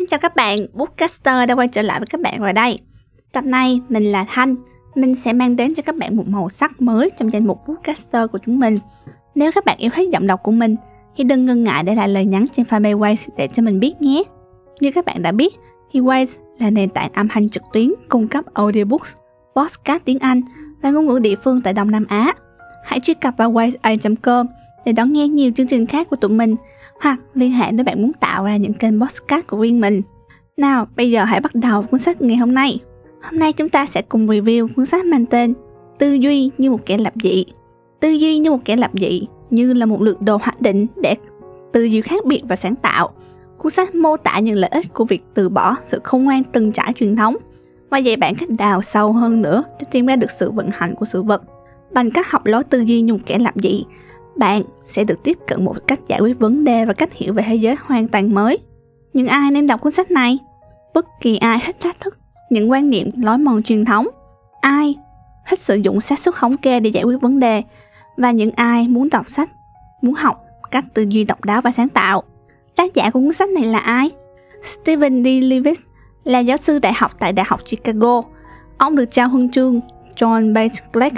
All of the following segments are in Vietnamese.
Xin chào các bạn, Bookcaster đã quay trở lại với các bạn rồi đây. Tập này mình là Thanh, mình sẽ mang đến cho các bạn một màu sắc mới trong danh mục Bookcaster của chúng mình. Nếu các bạn yêu thích giọng đọc của mình, thì đừng ngần ngại để lại lời nhắn trên fanpage Waze để cho mình biết nhé. Như các bạn đã biết, thì Waze là nền tảng âm thanh trực tuyến cung cấp audiobooks, podcast tiếng Anh và ngôn ngữ địa phương tại Đông Nam Á. Hãy truy cập vào waze.com để đón nghe nhiều chương trình khác của tụi mình hoặc liên hệ nếu bạn muốn tạo ra những kênh podcast của riêng mình. Nào, bây giờ hãy bắt đầu cuốn sách ngày hôm nay. Hôm nay chúng ta sẽ cùng review cuốn sách mang tên Tư duy như một kẻ lập dị. Tư duy như một kẻ lập dị như là một lược đồ hoạch định để tư duy khác biệt và sáng tạo. Cuốn sách mô tả những lợi ích của việc từ bỏ sự khôn ngoan từng trải truyền thống và dạy bạn cách đào sâu hơn nữa để tìm ra được sự vận hành của sự vật. Bằng cách học lối tư duy như một kẻ lập dị, bạn sẽ được tiếp cận một cách giải quyết vấn đề và cách hiểu về thế giới hoàn toàn mới. Nhưng ai nên đọc cuốn sách này? Bất kỳ ai thích thách thức những quan niệm lối mòn truyền thống, ai thích sử dụng xác suất thống kê để giải quyết vấn đề và những ai muốn đọc sách, muốn học cách tư duy độc đáo và sáng tạo. Tác giả của cuốn sách này là ai? Stephen D. Lewis là giáo sư đại học tại Đại học Chicago. Ông được trao huân chương John Bates Black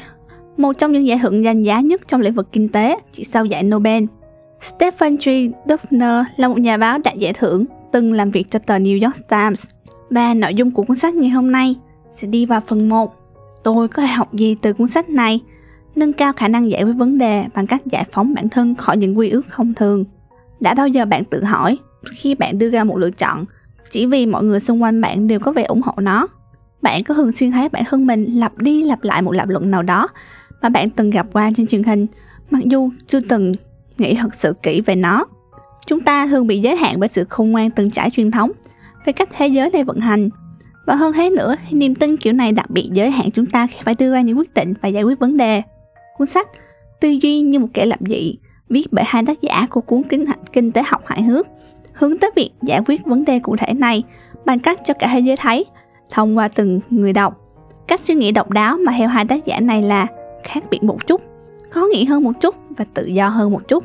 một trong những giải thưởng danh giá nhất trong lĩnh vực kinh tế, chỉ sau giải Nobel. Stephen G. Dubner là một nhà báo đạt giải thưởng, từng làm việc cho tờ New York Times. Và nội dung của cuốn sách ngày hôm nay sẽ đi vào phần 1. Tôi có thể học gì từ cuốn sách này? Nâng cao khả năng giải quyết vấn đề bằng cách giải phóng bản thân khỏi những quy ước không thường. Đã bao giờ bạn tự hỏi khi bạn đưa ra một lựa chọn chỉ vì mọi người xung quanh bạn đều có vẻ ủng hộ nó bạn có thường xuyên thấy bản thân mình lặp đi lặp lại một lập luận nào đó mà bạn từng gặp qua trên truyền hình, mặc dù chưa từng nghĩ thật sự kỹ về nó. Chúng ta thường bị giới hạn bởi sự khôn ngoan từng trải truyền thống về cách thế giới này vận hành. Và hơn thế nữa, thì niềm tin kiểu này đặc biệt giới hạn chúng ta khi phải đưa ra những quyết định và giải quyết vấn đề. Cuốn sách Tư duy như một kẻ lập dị viết bởi hai tác giả của cuốn kinh, kinh tế học hài hước hướng tới việc giải quyết vấn đề cụ thể này bằng cách cho cả thế giới thấy thông qua từng người đọc. Cách suy nghĩ độc đáo mà theo hai tác giả này là khác biệt một chút, khó nghĩ hơn một chút và tự do hơn một chút.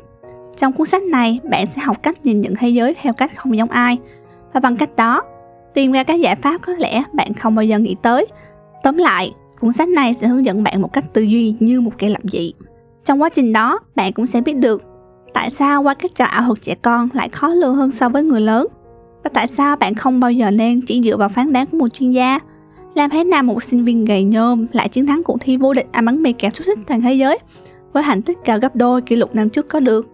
Trong cuốn sách này, bạn sẽ học cách nhìn nhận thế giới theo cách không giống ai và bằng cách đó tìm ra các giải pháp có lẽ bạn không bao giờ nghĩ tới. Tóm lại, cuốn sách này sẽ hướng dẫn bạn một cách tư duy như một kẻ lập dị. Trong quá trình đó, bạn cũng sẽ biết được tại sao qua các trò ảo thuật trẻ con lại khó lường hơn so với người lớn và tại sao bạn không bao giờ nên chỉ dựa vào phán đoán của một chuyên gia làm thế nào một sinh viên gầy nhôm lại chiến thắng cuộc thi vô địch ăn bắn mì kẹp xúc xích toàn thế giới với thành tích cao gấp đôi kỷ lục năm trước có được?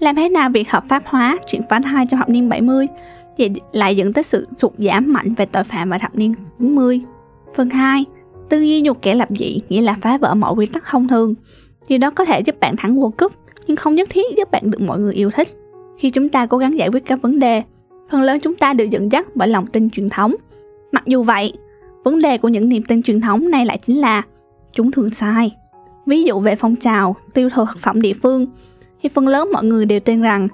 Làm thế nào việc hợp pháp hóa chuyện phá thai trong thập niên 70 thì lại dẫn tới sự sụt giảm mạnh về tội phạm vào thập niên 90? Phần 2. Tư duy nhục kẻ lập dị nghĩa là phá vỡ mọi quy tắc thông thường. Điều đó có thể giúp bạn thắng World Cup, nhưng không nhất thiết giúp bạn được mọi người yêu thích. Khi chúng ta cố gắng giải quyết các vấn đề, phần lớn chúng ta đều dẫn dắt bởi lòng tin truyền thống. Mặc dù vậy, Vấn đề của những niềm tin truyền thống này lại chính là chúng thường sai. Ví dụ về phong trào tiêu thụ thực phẩm địa phương, thì phần lớn mọi người đều tin rằng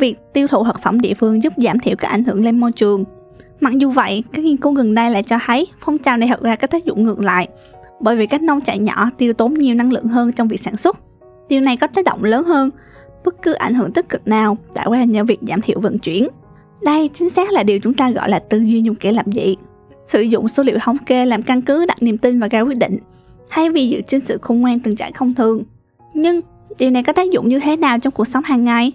việc tiêu thụ thực phẩm địa phương giúp giảm thiểu các ảnh hưởng lên môi trường. Mặc dù vậy, các nghiên cứu gần đây lại cho thấy phong trào này thật ra có tác dụng ngược lại, bởi vì các nông trại nhỏ tiêu tốn nhiều năng lượng hơn trong việc sản xuất. Điều này có tác động lớn hơn bất cứ ảnh hưởng tích cực nào đã qua nhờ việc giảm thiểu vận chuyển. Đây chính xác là điều chúng ta gọi là tư duy dùng kẻ làm dị sử dụng số liệu thống kê làm căn cứ đặt niềm tin và ra quyết định, thay vì dựa trên sự khôn ngoan từng trải không thường. Nhưng điều này có tác dụng như thế nào trong cuộc sống hàng ngày?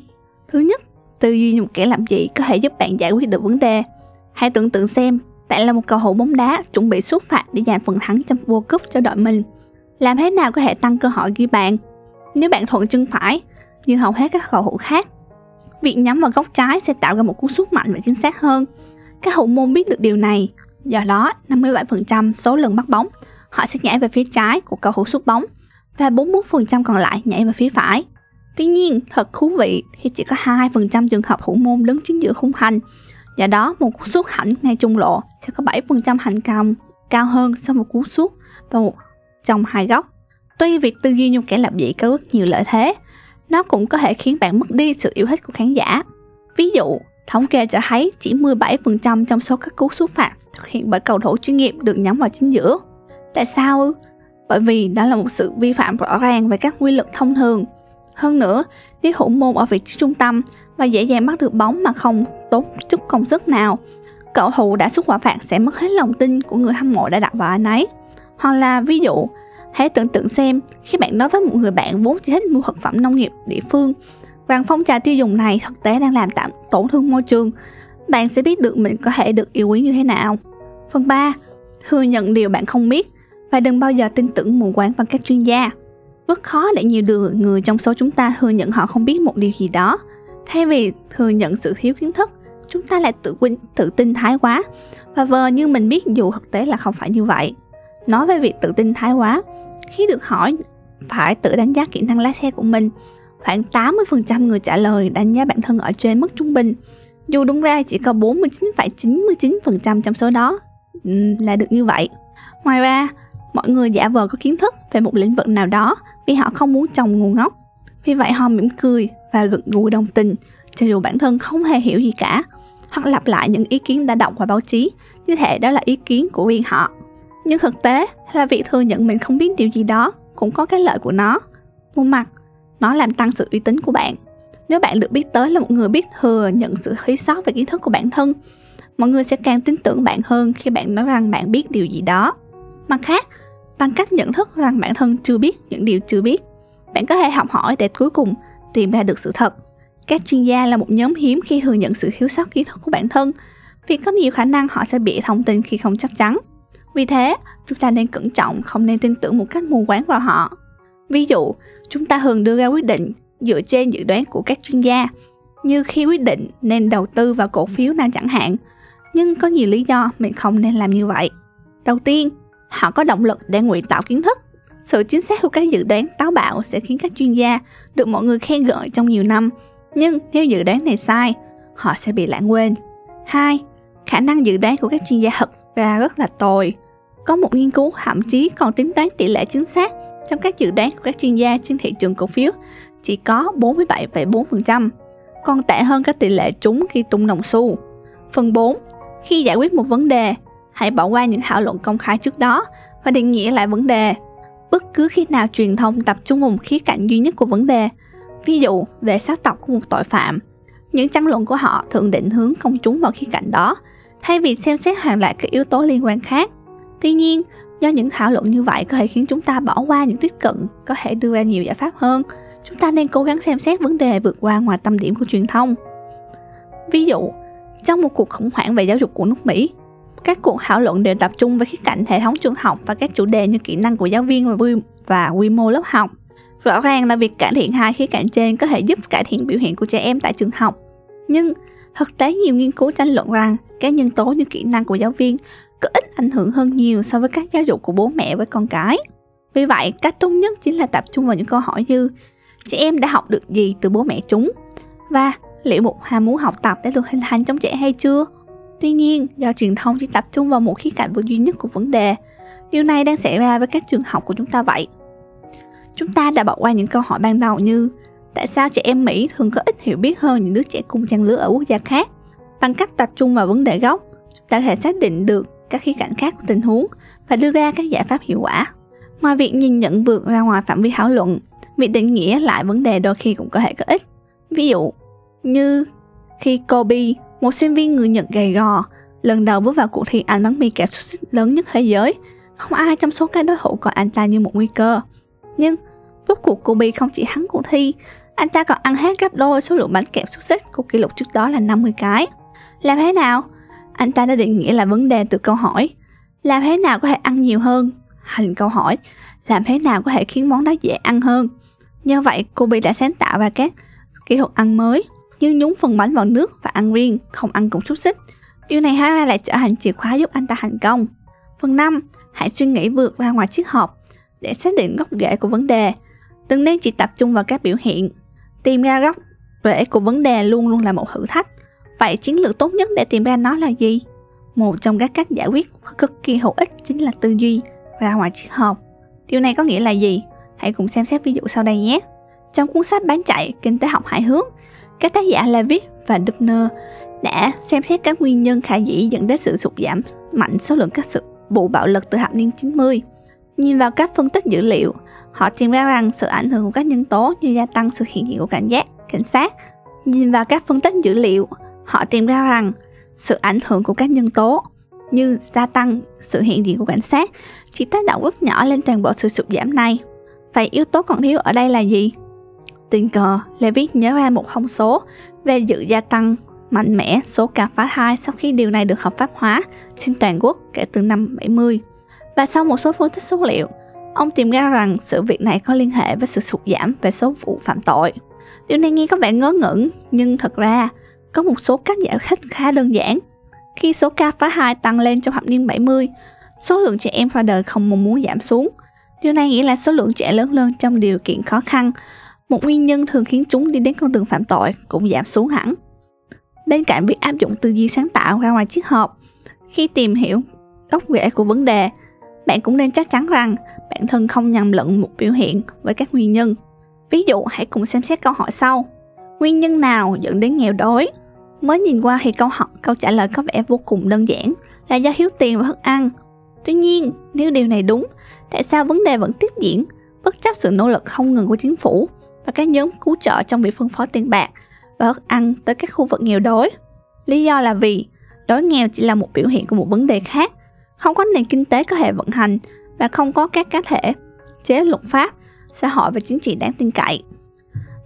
Thứ nhất, tư duy như một kẻ làm gì có thể giúp bạn giải quyết được vấn đề. Hãy tưởng tượng xem, bạn là một cầu thủ bóng đá chuẩn bị xuất phạt để giành phần thắng trong World Cup cho đội mình. Làm thế nào có thể tăng cơ hội ghi bàn? Nếu bạn thuận chân phải, như hầu hết các cầu thủ khác, việc nhắm vào góc trái sẽ tạo ra một cú sút mạnh và chính xác hơn. Các hậu môn biết được điều này Do đó, 57% số lần bắt bóng, họ sẽ nhảy về phía trái của cầu thủ sút bóng và 41% còn lại nhảy về phía phải. Tuy nhiên, thật thú vị thì chỉ có 2% trường hợp thủ môn đứng chính giữa khung thành. Do đó, một cú sút hẳn ngay trung lộ sẽ có 7% hành công cao hơn so với một cú sút vào một trong hai góc. Tuy việc tư duy như kẻ lập dị có rất nhiều lợi thế, nó cũng có thể khiến bạn mất đi sự yêu thích của khán giả. Ví dụ, thống kê cho thấy chỉ 17% trong số các cú sút phạt thực hiện bởi cầu thủ chuyên nghiệp được nhắm vào chính giữa. Tại sao? Bởi vì đó là một sự vi phạm rõ ràng về các quy luật thông thường. Hơn nữa, nếu thủ môn ở vị trí trung tâm và dễ dàng bắt được bóng mà không tốn chút công sức nào, cầu thủ đã xuất quả phạt sẽ mất hết lòng tin của người hâm mộ đã đặt vào anh ấy. Hoặc là ví dụ, hãy tưởng tượng xem khi bạn nói với một người bạn vốn chỉ thích mua thực phẩm nông nghiệp địa phương vàng phong trào tiêu dùng này thực tế đang làm tạm tổn thương môi trường, bạn sẽ biết được mình có thể được yêu quý như thế nào. Phần 3. Thừa nhận điều bạn không biết và đừng bao giờ tin tưởng mù quáng bằng các chuyên gia. Rất khó để nhiều người trong số chúng ta thừa nhận họ không biết một điều gì đó. Thay vì thừa nhận sự thiếu kiến thức, chúng ta lại tự quên, tự tin thái quá và vờ như mình biết dù thực tế là không phải như vậy. Nói về việc tự tin thái quá, khi được hỏi phải tự đánh giá kỹ năng lái xe của mình, khoảng 80% người trả lời đánh giá bản thân ở trên mức trung bình. Dù đúng ra chỉ có 49,99% trong số đó ừ, là được như vậy. Ngoài ra, mọi người giả vờ có kiến thức về một lĩnh vực nào đó vì họ không muốn trồng ngu ngốc. Vì vậy họ mỉm cười và gật gù đồng tình cho dù bản thân không hề hiểu gì cả hoặc lặp lại những ý kiến đã đọc qua báo chí như thể đó là ý kiến của riêng họ. Nhưng thực tế là việc thừa nhận mình không biết điều gì đó cũng có cái lợi của nó. Một mặt, nó làm tăng sự uy tín của bạn. Nếu bạn được biết tới là một người biết thừa nhận sự thiếu sót về kiến thức của bản thân, mọi người sẽ càng tin tưởng bạn hơn khi bạn nói rằng bạn biết điều gì đó. Mặt khác, bằng cách nhận thức rằng bản thân chưa biết những điều chưa biết, bạn có thể học hỏi để cuối cùng tìm ra được sự thật. Các chuyên gia là một nhóm hiếm khi thừa nhận sự thiếu sót kiến thức của bản thân, vì có nhiều khả năng họ sẽ bị thông tin khi không chắc chắn. Vì thế, chúng ta nên cẩn trọng, không nên tin tưởng một cách mù quáng vào họ. Ví dụ, chúng ta thường đưa ra quyết định dựa trên dự đoán của các chuyên gia, như khi quyết định nên đầu tư vào cổ phiếu nào chẳng hạn, nhưng có nhiều lý do mình không nên làm như vậy. Đầu tiên, họ có động lực để ngụy tạo kiến thức. Sự chính xác của các dự đoán táo bạo sẽ khiến các chuyên gia được mọi người khen ngợi trong nhiều năm, nhưng nếu dự đoán này sai, họ sẽ bị lãng quên. 2. Khả năng dự đoán của các chuyên gia thật ra rất là tồi. Có một nghiên cứu thậm chí còn tính toán tỷ lệ chính xác trong các dự đoán của các chuyên gia trên thị trường cổ phiếu chỉ có 47,4%, còn tệ hơn các tỷ lệ trúng khi tung đồng xu. Phần 4. Khi giải quyết một vấn đề, hãy bỏ qua những thảo luận công khai trước đó và định nghĩa lại vấn đề. Bất cứ khi nào truyền thông tập trung vào một khía cạnh duy nhất của vấn đề, ví dụ về xác tộc của một tội phạm, những tranh luận của họ thường định hướng công chúng vào khía cạnh đó, thay vì xem xét hoàn lại các yếu tố liên quan khác. Tuy nhiên, do những thảo luận như vậy có thể khiến chúng ta bỏ qua những tiếp cận có thể đưa ra nhiều giải pháp hơn, chúng ta nên cố gắng xem xét vấn đề vượt qua ngoài tâm điểm của truyền thông. Ví dụ, trong một cuộc khủng hoảng về giáo dục của nước Mỹ, các cuộc thảo luận đều tập trung vào khía cạnh hệ thống trường học và các chủ đề như kỹ năng của giáo viên và quy, và quy mô lớp học. Rõ ràng là việc cải thiện hai khía cạnh trên có thể giúp cải thiện biểu hiện của trẻ em tại trường học. Nhưng thực tế nhiều nghiên cứu tranh luận rằng các nhân tố như kỹ năng của giáo viên có ít ảnh hưởng hơn nhiều so với các giáo dục của bố mẹ với con cái. Vì vậy, cách tốt nhất chính là tập trung vào những câu hỏi như trẻ em đã học được gì từ bố mẹ chúng và liệu một ham muốn học tập đã được hình thành trong trẻ hay chưa Tuy nhiên, do truyền thông chỉ tập trung vào một khía cạnh duy nhất của vấn đề, điều này đang xảy ra với các trường học của chúng ta vậy. Chúng ta đã bỏ qua những câu hỏi ban đầu như tại sao trẻ em Mỹ thường có ít hiểu biết hơn những đứa trẻ cùng trang lứa ở quốc gia khác. Bằng cách tập trung vào vấn đề gốc, chúng ta có thể xác định được các khía cạnh khác của tình huống và đưa ra các giải pháp hiệu quả. Ngoài việc nhìn nhận vượt ra ngoài phạm vi thảo luận, việc định nghĩa lại vấn đề đôi khi cũng có thể có ích. Ví dụ, như khi Kobe một sinh viên người Nhật gầy gò, lần đầu bước vào cuộc thi ăn bánh mì kẹp xúc xích lớn nhất thế giới. Không ai trong số các đối thủ coi anh ta như một nguy cơ. Nhưng rốt cuộc Kobe không chỉ thắng cuộc thi, anh ta còn ăn hết gấp đôi số lượng bánh kẹp xúc xích của kỷ lục trước đó là 50 cái. Làm thế nào? Anh ta đã định nghĩa là vấn đề từ câu hỏi. Làm thế nào có thể ăn nhiều hơn? Thành câu hỏi. Làm thế nào có thể khiến món đó dễ ăn hơn? Như vậy, Kobe đã sáng tạo ra các kỹ thuật ăn mới như nhúng phần bánh vào nước và ăn riêng, không ăn cùng xúc xích. Điều này hai lại trở thành chìa khóa giúp anh ta thành công. Phần 5. Hãy suy nghĩ vượt ra ngoài chiếc hộp để xác định gốc rễ của vấn đề. Đừng nên chỉ tập trung vào các biểu hiện. Tìm ra gốc rễ của vấn đề luôn luôn là một thử thách. Vậy chiến lược tốt nhất để tìm ra nó là gì? Một trong các cách giải quyết cực kỳ hữu ích chính là tư duy và ngoài triết học. Điều này có nghĩa là gì? Hãy cùng xem xét ví dụ sau đây nhé. Trong cuốn sách bán chạy Kinh tế học hải hướng các tác giả Levitt và Dubner đã xem xét các nguyên nhân khả dĩ dẫn đến sự sụt giảm mạnh số lượng các sự vụ bạo lực từ thập niên 90. Nhìn vào các phân tích dữ liệu, họ tìm ra rằng sự ảnh hưởng của các nhân tố như gia tăng sự hiện diện của cảnh giác, cảnh sát. Nhìn vào các phân tích dữ liệu, họ tìm ra rằng sự ảnh hưởng của các nhân tố như gia tăng sự hiện diện của cảnh sát chỉ tác động rất nhỏ lên toàn bộ sự sụt giảm này. Vậy yếu tố còn thiếu ở đây là gì? Tình cờ, Levitt nhớ ra một thông số về sự gia tăng mạnh mẽ số ca phá thai sau khi điều này được hợp pháp hóa trên toàn quốc kể từ năm 70. Và sau một số phân tích số liệu, ông tìm ra rằng sự việc này có liên hệ với sự sụt giảm về số vụ phạm tội. Điều này nghe có vẻ ngớ ngẩn, nhưng thật ra có một số cách giải thích khá đơn giản. Khi số ca phá thai tăng lên trong thập niên 70, số lượng trẻ em ra đời không mong muốn giảm xuống. Điều này nghĩa là số lượng trẻ lớn lên trong điều kiện khó khăn. Một nguyên nhân thường khiến chúng đi đến con đường phạm tội cũng giảm xuống hẳn. Bên cạnh việc áp dụng tư duy sáng tạo ra ngoài chiếc hộp khi tìm hiểu gốc rễ của vấn đề, bạn cũng nên chắc chắn rằng bản thân không nhầm lẫn một biểu hiện với các nguyên nhân. Ví dụ, hãy cùng xem xét câu hỏi sau. Nguyên nhân nào dẫn đến nghèo đói? Mới nhìn qua thì câu hỏi, câu trả lời có vẻ vô cùng đơn giản, là do thiếu tiền và thức ăn. Tuy nhiên, nếu điều này đúng, tại sao vấn đề vẫn tiếp diễn, bất chấp sự nỗ lực không ngừng của chính phủ và các nhóm cứu trợ trong việc phân phối tiền bạc và thức ăn tới các khu vực nghèo đói? Lý do là vì đói nghèo chỉ là một biểu hiện của một vấn đề khác, không có nền kinh tế có thể vận hành và không có các cá thể, chế luật pháp, xã hội và chính trị đáng tin cậy.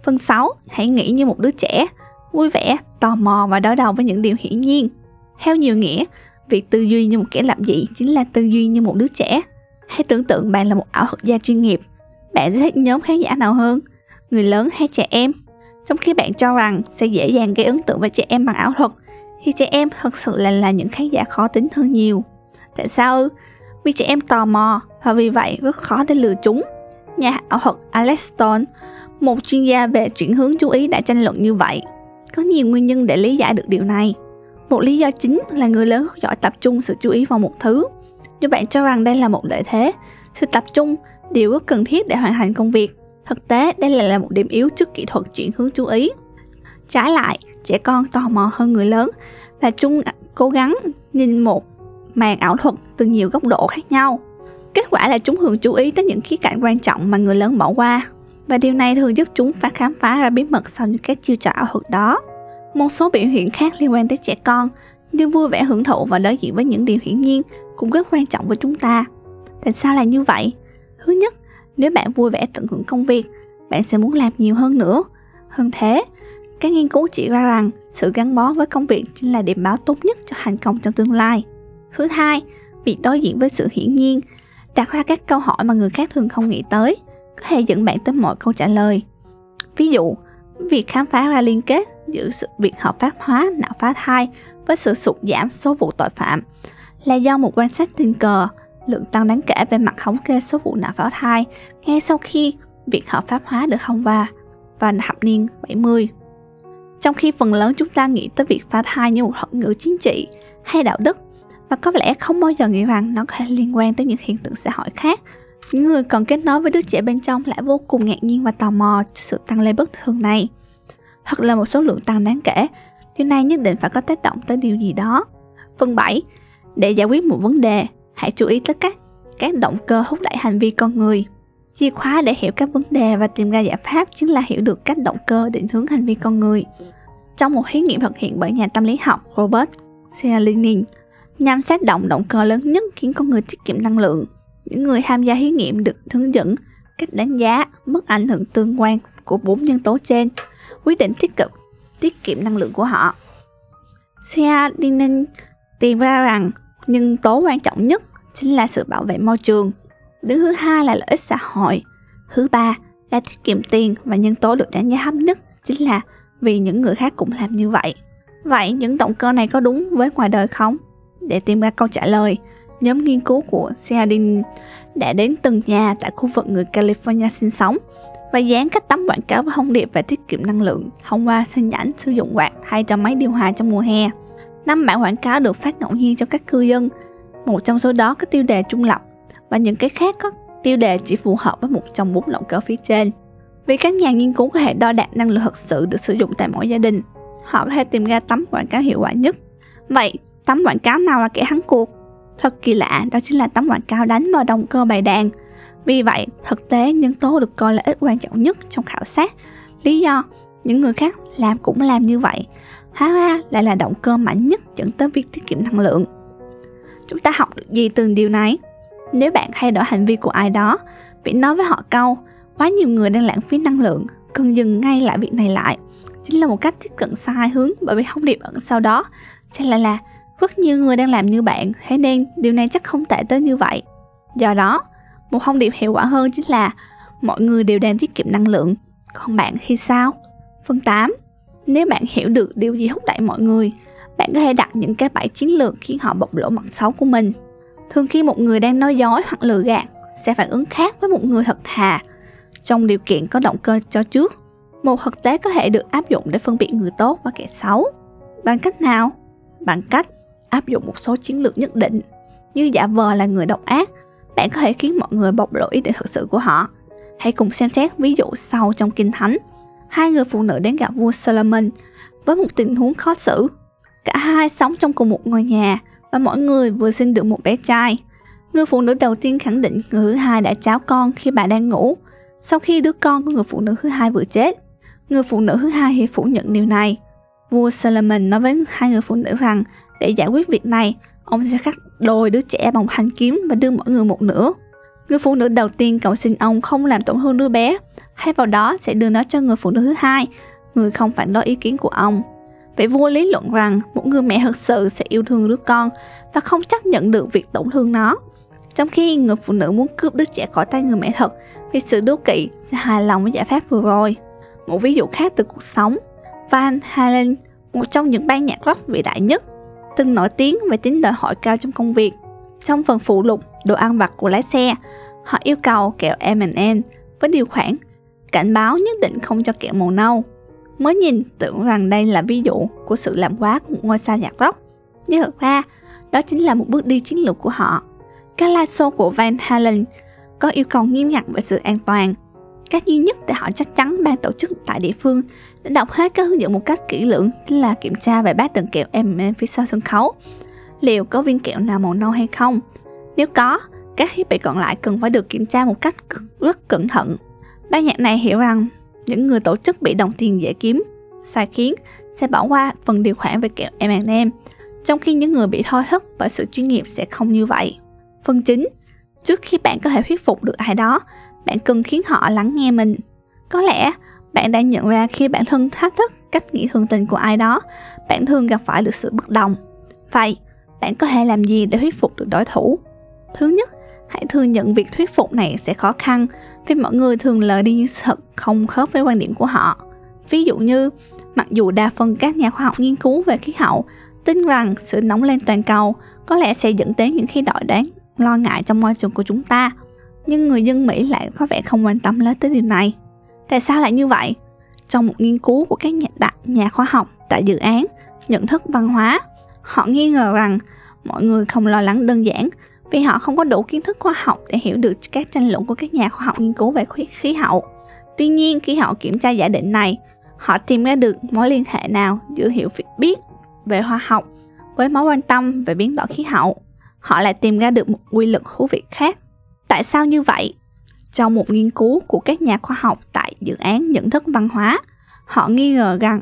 Phần 6. Hãy nghĩ như một đứa trẻ, vui vẻ, tò mò và đối đầu với những điều hiển nhiên. Theo nhiều nghĩa, việc tư duy như một kẻ làm gì chính là tư duy như một đứa trẻ. Hãy tưởng tượng bạn là một ảo thuật gia chuyên nghiệp. Bạn sẽ thích nhóm khán giả nào hơn, người lớn hay trẻ em? Trong khi bạn cho rằng sẽ dễ dàng gây ấn tượng với trẻ em bằng ảo thuật, thì trẻ em thật sự là là những khán giả khó tính hơn nhiều. Tại sao ư? Vì trẻ em tò mò và vì vậy rất khó để lừa chúng. Nhà ảo thuật Alex Stone, một chuyên gia về chuyển hướng chú ý đã tranh luận như vậy. Có nhiều nguyên nhân để lý giải được điều này. Một lý do chính là người lớn giỏi tập trung sự chú ý vào một thứ. Nếu bạn cho rằng đây là một lợi thế, sự tập trung điều rất cần thiết để hoàn thành công việc. Thực tế, đây lại là một điểm yếu trước kỹ thuật chuyển hướng chú ý. Trái lại, trẻ con tò mò hơn người lớn và chúng cố gắng nhìn một màn ảo thuật từ nhiều góc độ khác nhau. Kết quả là chúng thường chú ý tới những khía cạnh quan trọng mà người lớn bỏ qua và điều này thường giúp chúng phát khám phá ra bí mật sau những các chiêu trò ảo thuật đó. Một số biểu hiện khác liên quan tới trẻ con như vui vẻ hưởng thụ và đối diện với những điều hiển nhiên cũng rất quan trọng với chúng ta. Tại sao là như vậy? Thứ nhất, nếu bạn vui vẻ tận hưởng công việc, bạn sẽ muốn làm nhiều hơn nữa. Hơn thế, các nghiên cứu chỉ ra rằng sự gắn bó với công việc chính là điểm báo tốt nhất cho thành công trong tương lai. Thứ hai, việc đối diện với sự hiển nhiên, đặt ra các câu hỏi mà người khác thường không nghĩ tới, có thể dẫn bạn tới mọi câu trả lời. Ví dụ, việc khám phá ra liên kết giữa sự việc hợp pháp hóa nạo phá thai với sự sụt giảm số vụ tội phạm là do một quan sát tình cờ lượng tăng đáng kể về mặt thống kê số vụ nạo phá thai ngay sau khi việc hợp pháp hóa được thông qua vào thập niên 70. Trong khi phần lớn chúng ta nghĩ tới việc phá thai như một thuật ngữ chính trị hay đạo đức và có lẽ không bao giờ nghĩ rằng nó có thể liên quan tới những hiện tượng xã hội khác. Những người còn kết nối với đứa trẻ bên trong lại vô cùng ngạc nhiên và tò mò trước sự tăng lên bất thường này. Thật là một số lượng tăng đáng kể, điều này nhất định phải có tác động tới điều gì đó. Phần 7. Để giải quyết một vấn đề, hãy chú ý tới các các động cơ thúc đẩy hành vi con người. Chìa khóa để hiểu các vấn đề và tìm ra giải pháp chính là hiểu được cách động cơ định hướng hành vi con người. Trong một thí nghiệm thực hiện bởi nhà tâm lý học Robert Cialdini, nhằm xác động động cơ lớn nhất khiến con người tiết kiệm năng lượng. Những người tham gia thí nghiệm được hướng dẫn cách đánh giá mức ảnh hưởng tương quan của bốn nhân tố trên, quyết định tiết cực tiết kiệm năng lượng của họ. Cialdini tìm ra rằng nhân tố quan trọng nhất chính là sự bảo vệ môi trường. Đứng thứ hai là lợi ích xã hội. Thứ ba là tiết kiệm tiền và nhân tố được đánh giá thấp nhất chính là vì những người khác cũng làm như vậy. Vậy những động cơ này có đúng với ngoài đời không? Để tìm ra câu trả lời, nhóm nghiên cứu của Seadin đã đến từng nhà tại khu vực người California sinh sống và dán các tấm quảng cáo với thông điệp về tiết kiệm năng lượng thông qua hình ảnh sử dụng quạt hay cho máy điều hòa trong mùa hè. Năm bản quảng cáo được phát ngẫu nhiên cho các cư dân. Một trong số đó có tiêu đề trung lập và những cái khác có tiêu đề chỉ phù hợp với một trong bốn động cơ phía trên. Vì các nhà nghiên cứu có thể đo đạc năng lượng thực sự được sử dụng tại mỗi gia đình, họ có thể tìm ra tấm quảng cáo hiệu quả nhất. Vậy, tấm quảng cáo nào là kẻ thắng cuộc? Thật kỳ lạ, đó chính là tấm quảng cáo đánh vào động cơ bài đàn. Vì vậy, thực tế nhân tố được coi là ít quan trọng nhất trong khảo sát. Lý do, những người khác làm cũng làm như vậy. hóa ra lại là động cơ mạnh nhất dẫn tới việc tiết kiệm năng lượng. Chúng ta học được gì từ điều này? Nếu bạn thay đổi hành vi của ai đó, bị nói với họ câu, quá nhiều người đang lãng phí năng lượng, cần dừng ngay lại việc này lại. Chính là một cách tiếp cận sai hướng bởi vì thông điệp ẩn sau đó sẽ lại là rất nhiều người đang làm như bạn, thế nên điều này chắc không tệ tới như vậy. Do đó, một thông điệp hiệu quả hơn chính là mọi người đều đang tiết kiệm năng lượng, còn bạn thì sao? Phần 8. Nếu bạn hiểu được điều gì thúc đẩy mọi người, bạn có thể đặt những cái bẫy chiến lược khiến họ bộc lộ mặt xấu của mình. Thường khi một người đang nói dối hoặc lừa gạt sẽ phản ứng khác với một người thật thà trong điều kiện có động cơ cho trước. Một thực tế có thể được áp dụng để phân biệt người tốt và kẻ xấu. Bằng cách nào? Bằng cách áp dụng một số chiến lược nhất định. Như giả vờ là người độc ác, bạn có thể khiến mọi người bộc lộ ý định thực sự của họ. Hãy cùng xem xét ví dụ sau trong kinh thánh. Hai người phụ nữ đến gặp vua Solomon với một tình huống khó xử. Cả hai sống trong cùng một ngôi nhà và mỗi người vừa sinh được một bé trai. Người phụ nữ đầu tiên khẳng định người thứ hai đã cháo con khi bà đang ngủ, sau khi đứa con của người phụ nữ thứ hai vừa chết. Người phụ nữ thứ hai thì phủ nhận điều này. Vua Solomon nói với hai người phụ nữ rằng để giải quyết việc này, ông sẽ cắt đôi đứa trẻ bằng thanh kiếm và đưa mỗi người một nửa. Người phụ nữ đầu tiên cầu xin ông không làm tổn thương đứa bé, hay vào đó sẽ đưa nó cho người phụ nữ thứ hai, người không phản đối ý kiến của ông. Vậy vua lý luận rằng một người mẹ thực sự sẽ yêu thương đứa con và không chấp nhận được việc tổn thương nó. Trong khi người phụ nữ muốn cướp đứa trẻ khỏi tay người mẹ thật vì sự đố kỵ sẽ hài lòng với giải pháp vừa rồi. Một ví dụ khác từ cuộc sống, Van Halen, một trong những ban nhạc rock vĩ đại nhất, từng nổi tiếng về tính đòi hỏi cao trong công việc. Trong phần phụ lục đồ ăn vặt của lái xe, họ yêu cầu kẹo M&M với điều khoản cảnh báo nhất định không cho kẹo màu nâu. Mới nhìn tưởng rằng đây là ví dụ của sự làm quá của một ngôi sao nhạc rock. Nhưng thực ra, đó chính là một bước đi chiến lược của họ. Các live show của Van Halen có yêu cầu nghiêm ngặt về sự an toàn. Cách duy nhất để họ chắc chắn ban tổ chức tại địa phương đã đọc hết các hướng dẫn một cách kỹ lưỡng chính là kiểm tra về bát đựng kẹo M&M phía sau sân khấu. Liệu có viên kẹo nào màu nâu hay không? Nếu có, các thiết bị còn lại cần phải được kiểm tra một cách rất cẩn thận. Ban nhạc này hiểu rằng những người tổ chức bị đồng tiền dễ kiếm, sai khiến sẽ bỏ qua phần điều khoản về kẹo M&M, trong khi những người bị thôi thức bởi sự chuyên nghiệp sẽ không như vậy. Phần chính, trước khi bạn có thể thuyết phục được ai đó, bạn cần khiến họ lắng nghe mình. Có lẽ bạn đã nhận ra khi bản thân thách thức cách nghĩ thường tình của ai đó, bạn thường gặp phải được sự bất đồng. Vậy, bạn có thể làm gì để thuyết phục được đối thủ? Thứ nhất, hãy thừa nhận việc thuyết phục này sẽ khó khăn vì mọi người thường lời đi những không khớp với quan điểm của họ. Ví dụ như, mặc dù đa phần các nhà khoa học nghiên cứu về khí hậu tin rằng sự nóng lên toàn cầu có lẽ sẽ dẫn đến những khi đổi đáng lo ngại trong môi trường của chúng ta, nhưng người dân Mỹ lại có vẻ không quan tâm lớn tới điều này. Tại sao lại như vậy? Trong một nghiên cứu của các nhà, đại, nhà khoa học tại dự án nhận thức văn hóa, họ nghi ngờ rằng mọi người không lo lắng đơn giản vì họ không có đủ kiến thức khoa học để hiểu được các tranh luận của các nhà khoa học nghiên cứu về khí hậu. Tuy nhiên, khi họ kiểm tra giả định này, họ tìm ra được mối liên hệ nào giữa hiểu biết về khoa học với mối quan tâm về biến đổi khí hậu. Họ lại tìm ra được một quy luật thú vị khác. Tại sao như vậy? Trong một nghiên cứu của các nhà khoa học tại dự án nhận thức văn hóa, họ nghi ngờ rằng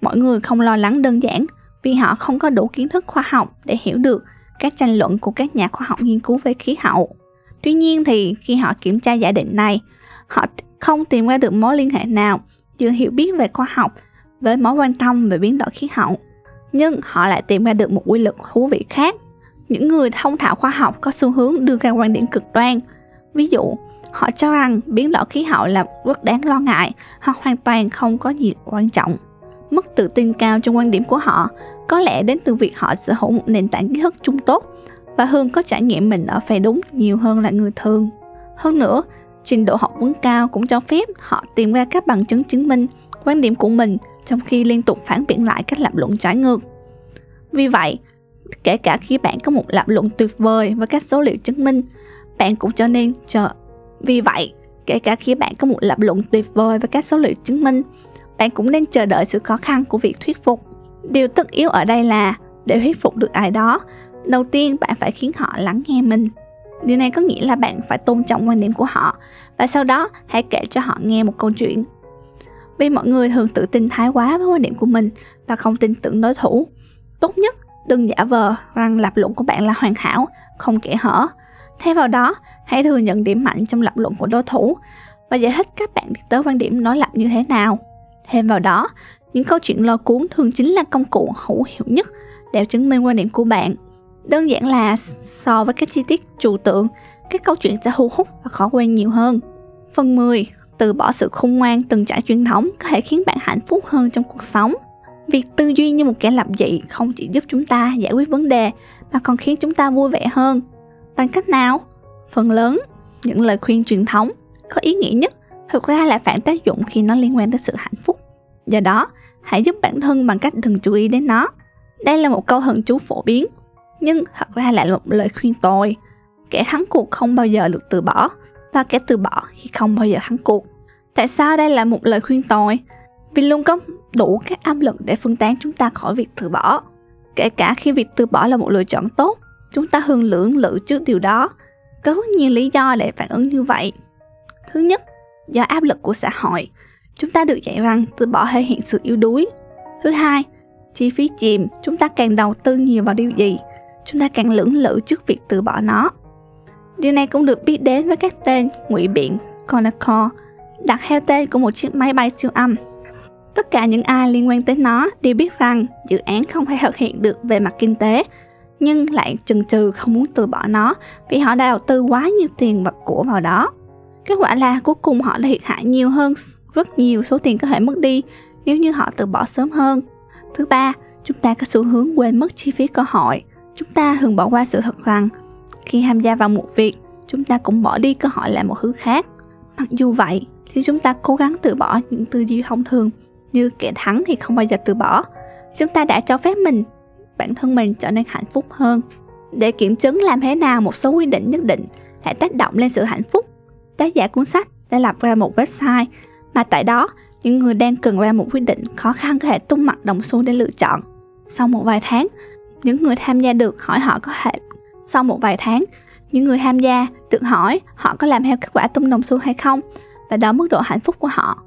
mọi người không lo lắng đơn giản vì họ không có đủ kiến thức khoa học để hiểu được các tranh luận của các nhà khoa học nghiên cứu về khí hậu. Tuy nhiên thì khi họ kiểm tra giả định này, họ không tìm ra được mối liên hệ nào giữa hiểu biết về khoa học với mối quan tâm về biến đổi khí hậu. Nhưng họ lại tìm ra được một quy luật thú vị khác. Những người thông thạo khoa học có xu hướng đưa ra quan điểm cực đoan. Ví dụ, Họ cho rằng biến đổi khí hậu là rất đáng lo ngại hoặc hoàn toàn không có gì quan trọng. Mức tự tin cao trong quan điểm của họ có lẽ đến từ việc họ sở hữu một nền tảng kiến thức chung tốt và Hương có trải nghiệm mình ở phe đúng nhiều hơn là người thường. Hơn nữa, trình độ học vấn cao cũng cho phép họ tìm ra các bằng chứng chứng minh quan điểm của mình trong khi liên tục phản biện lại các lập luận trái ngược. Vì vậy, kể cả khi bạn có một lập luận tuyệt vời và các số liệu chứng minh, bạn cũng cho nên chờ vì vậy, kể cả khi bạn có một lập luận tuyệt vời và các số liệu chứng minh, bạn cũng nên chờ đợi sự khó khăn của việc thuyết phục. Điều tất yếu ở đây là để thuyết phục được ai đó, đầu tiên bạn phải khiến họ lắng nghe mình. Điều này có nghĩa là bạn phải tôn trọng quan điểm của họ và sau đó hãy kể cho họ nghe một câu chuyện. Vì mọi người thường tự tin thái quá với quan điểm của mình và không tin tưởng đối thủ. Tốt nhất, đừng giả vờ rằng lập luận của bạn là hoàn hảo, không kẻ hở. Thay vào đó, hãy thừa nhận điểm mạnh trong lập luận của đối thủ và giải thích các bạn đi tới quan điểm nói lập như thế nào. Thêm vào đó, những câu chuyện lôi cuốn thường chính là công cụ hữu hiệu nhất để chứng minh quan điểm của bạn. Đơn giản là so với các chi tiết trừu tượng, các câu chuyện sẽ thu hút và khó quên nhiều hơn. Phần 10. Từ bỏ sự khôn ngoan từng trải truyền thống có thể khiến bạn hạnh phúc hơn trong cuộc sống. Việc tư duy như một kẻ lập dị không chỉ giúp chúng ta giải quyết vấn đề mà còn khiến chúng ta vui vẻ hơn. Bằng cách nào? Phần lớn, những lời khuyên truyền thống có ý nghĩa nhất thực ra là phản tác dụng khi nó liên quan tới sự hạnh phúc. Do đó, hãy giúp bản thân bằng cách đừng chú ý đến nó. Đây là một câu hận chú phổ biến, nhưng thật ra lại là một lời khuyên tồi. Kẻ thắng cuộc không bao giờ được từ bỏ, và kẻ từ bỏ thì không bao giờ thắng cuộc. Tại sao đây là một lời khuyên tồi? Vì luôn có đủ các áp lực để phân tán chúng ta khỏi việc từ bỏ. Kể cả khi việc từ bỏ là một lựa chọn tốt, chúng ta thường lưỡng lự trước điều đó. Có nhiều lý do để phản ứng như vậy. Thứ nhất, do áp lực của xã hội, chúng ta được dạy rằng từ bỏ thể hiện sự yếu đuối. Thứ hai, chi phí chìm, chúng ta càng đầu tư nhiều vào điều gì, chúng ta càng lưỡng lự trước việc từ bỏ nó. Điều này cũng được biết đến với các tên ngụy biện, Conacore, đặt theo tên của một chiếc máy bay siêu âm. Tất cả những ai liên quan tới nó đều biết rằng dự án không thể thực hiện được về mặt kinh tế, nhưng lại chần chừ không muốn từ bỏ nó vì họ đã đầu tư quá nhiều tiền vật của vào đó. Kết quả là cuối cùng họ đã thiệt hại nhiều hơn rất nhiều số tiền có thể mất đi nếu như họ từ bỏ sớm hơn. Thứ ba, chúng ta có xu hướng quên mất chi phí cơ hội. Chúng ta thường bỏ qua sự thật rằng khi tham gia vào một việc, chúng ta cũng bỏ đi cơ hội làm một thứ khác. Mặc dù vậy, thì chúng ta cố gắng từ bỏ những tư duy thông thường như kẻ thắng thì không bao giờ từ bỏ. Chúng ta đã cho phép mình, bản thân mình trở nên hạnh phúc hơn. Để kiểm chứng làm thế nào một số quy định nhất định lại tác động lên sự hạnh phúc, tác giả cuốn sách đã lập ra một website mà tại đó những người đang cần ra một quyết định khó khăn có thể tung mặt đồng xu để lựa chọn. Sau một vài tháng, những người tham gia được hỏi họ có thể sau một vài tháng, những người tham gia được hỏi họ có làm theo kết quả tung đồng xu hay không và đó mức độ hạnh phúc của họ.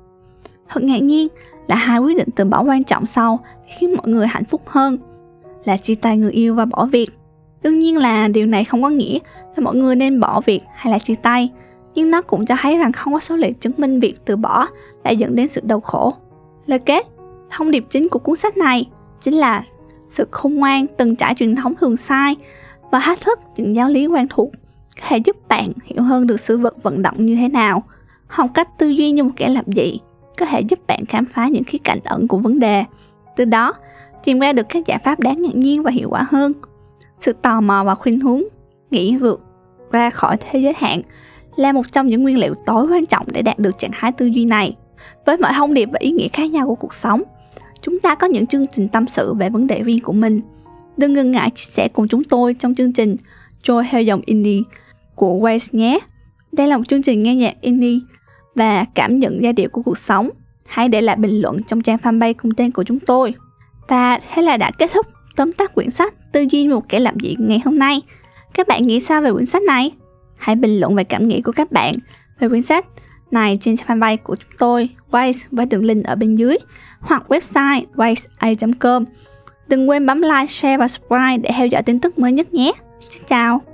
Thật ngạc nhiên là hai quyết định từ bỏ quan trọng sau khiến mọi người hạnh phúc hơn là chia tay người yêu và bỏ việc. Đương nhiên là điều này không có nghĩa là mọi người nên bỏ việc hay là chia tay, nhưng nó cũng cho thấy rằng không có số liệu chứng minh việc từ bỏ lại dẫn đến sự đau khổ. Lời kết, thông điệp chính của cuốn sách này chính là sự khôn ngoan từng trải truyền thống thường sai và thách thức những giáo lý quen thuộc có thể giúp bạn hiểu hơn được sự vật vận động như thế nào. Học cách tư duy như một kẻ lập dị có thể giúp bạn khám phá những khía cạnh ẩn của vấn đề. Từ đó, tìm ra được các giải pháp đáng ngạc nhiên và hiệu quả hơn. Sự tò mò và khuynh hướng nghĩ vượt ra khỏi thế giới hạn là một trong những nguyên liệu tối quan trọng để đạt được trạng thái tư duy này. Với mọi thông điệp và ý nghĩa khác nhau của cuộc sống, chúng ta có những chương trình tâm sự về vấn đề riêng của mình. Đừng ngần ngại chia sẻ cùng chúng tôi trong chương trình Trôi theo dòng indie của Waze nhé. Đây là một chương trình nghe nhạc indie và cảm nhận giai điệu của cuộc sống. Hãy để lại bình luận trong trang fanpage cùng tên của chúng tôi. Và thế là đã kết thúc tóm tắt quyển sách Tư duy một kẻ làm việc ngày hôm nay. Các bạn nghĩ sao về quyển sách này? Hãy bình luận về cảm nghĩ của các bạn về quyển sách này trên fanpage của chúng tôi, wise và đường link ở bên dưới, hoặc website wiseai.com Đừng quên bấm like, share và subscribe để theo dõi tin tức mới nhất nhé. Xin chào!